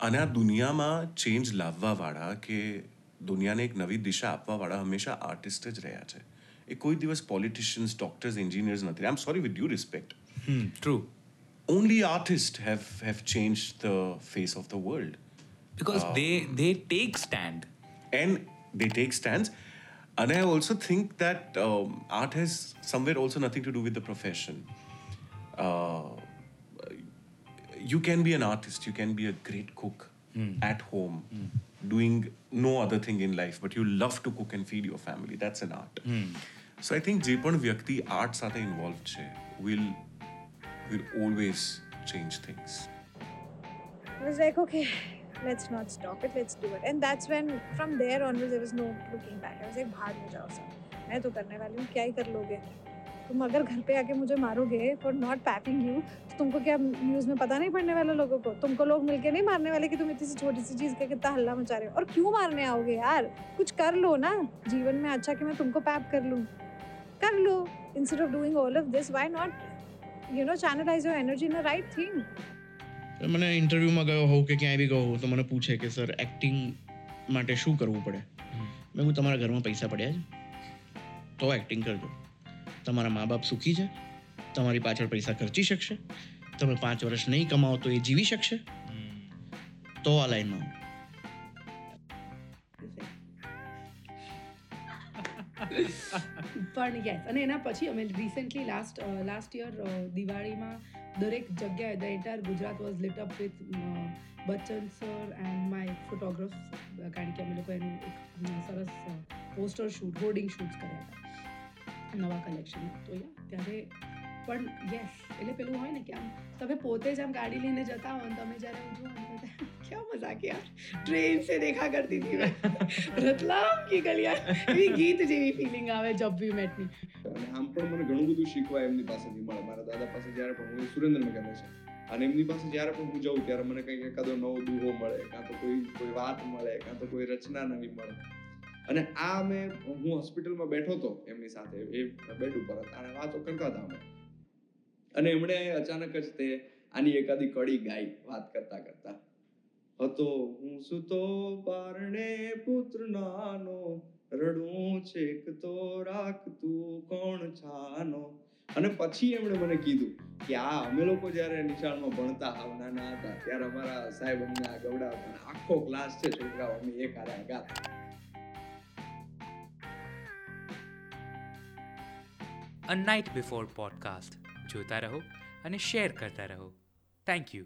અને આ દુનિયામાં ચેન્જ લાવવાવાળા કે દુનિયાને એક નવી દિશા આપવાવાળા હંમેશા આર્ટિસ્ટ જ રહ્યા છે એ કોઈ દિવસ પોલિટિશિયન્સ ડોક્ટર્સ એન્જિનિયર્સ નથી I am sorry with you respect true only artists have have changed the face of the world because they they take stand and they take stands and i also think that um, art has somewhere also nothing to do with the profession uh, you can be an artist, you can be a great cook mm. at home, mm. doing no other thing in life, but you love to cook and feed your family. That's an art. So I think જે પણ વ્યક્તિ art sata involved will will always change things. Things was like okay let's not stop it let's do it and that's when from there onwards there was no looking back i was like bahar main to karne wali hu kya hi kar loge तुम अगर घर पे आके मुझे मारोगे for not packing you तो तुमको क्या न्यूज़ में पता नहीं पड़ने वाला लोगों को तुमको लोग मिलके नहीं मारने वाले कि तुम इतनी सी छोटी सी चीज़ का कितना हल्ला मचा रहे हो और क्यों मारने आओगे यार कुछ कर लो ना जीवन में अच्छा कि मैं तुमको पैप कर लूँ कर लो instead of doing all of this why not you know channelize your energy in right thing મને ઇન્ટરવ્યૂમાં ગયો હોઉં કે ક્યાંય બી ગયો હોઉં તો મને પૂછે કે સર એક્ટિંગ માટે શું કરવું પડે મેં હું તમારા ઘરમાં પૈસા પડ્યા છે તો એક્ટિંગ કરજો તમારા મા બાપ સુખી છે? તમારી પાછળ પૈસા ખર્ચી શકશે? તમે પાંચ વર્ષ નહીં કમાવો તો એ જીવી શકશે? તો આ લાઈનમાં. પણ યસ અને એના પછી અમે રિસેન્ટલી લાસ્ટ લાસ્ટ યર દિવાળીમાં દરેક જગ્યાએ the entire Gujarat was lit up with Bachchan sir and my photograph કારણ કે અમે લોકો એનું એક સરસ પોસ્ટર શૂટ હોર્ડિંગ શૂટ્સ કર્યા હતા. નવા કલેક્શન તો ત્યારે પણ યસ એટલે પેલું હોય ને કે આમ તમે પોતે જ આમ ગાડી લઈને જતા હો તમે જ્યારે હું જોઉં ક્યાં મજાક યાર. ટ્રેન સે દેખા કરતી હતી મેં. રતલામ કી ગલિયા એવી ગીત જેવી ફિલિંગ આવે જબ વી મેટની અને આમ પણ મને ઘણું બધું શીખવા એમની પાસેથી મળે. મારા દાદા પાસે જ્યારે પણ હું સુરેન્દ્રનગર છે. અને એમની પાસે જ્યારે પણ હું જાઉં ત્યારે મને કંઈક એકાદો નવો દુહો મળે, કાં તો કોઈ કોઈ વાત મળે, કાં તો કોઈ રચના નવી મળે. અને આ મેં હું હોસ્પિટલમાં બેઠો હતો એમની સાથે, એ બેડ ઉપર હતા અને વાતો કરતા હતા અમે. અને એમણે અચાનક જ તે આની એકાદી કડી ગાઈ વાત કરતા કરતા, હતો હું સુતો પારણે પુત્ર નાનો, રડું છેક તો રાખતું કોણ છાનો. અને પછી એમણે મને કીધું કે, આ અમે લોકો જ્યારે નિશાળમાં ભણતા હાવ નાના હતા, ત્યારે અમારા સાહેબ અમને આ ગવડાવતા આખો ક્લાસ છે છોકરાઓ, અમે એક હારે ગાતા અ નાઇટ બિફોર પોડકાસ્ટ જોતા રહો અને શેર કરતા રહો. Thank you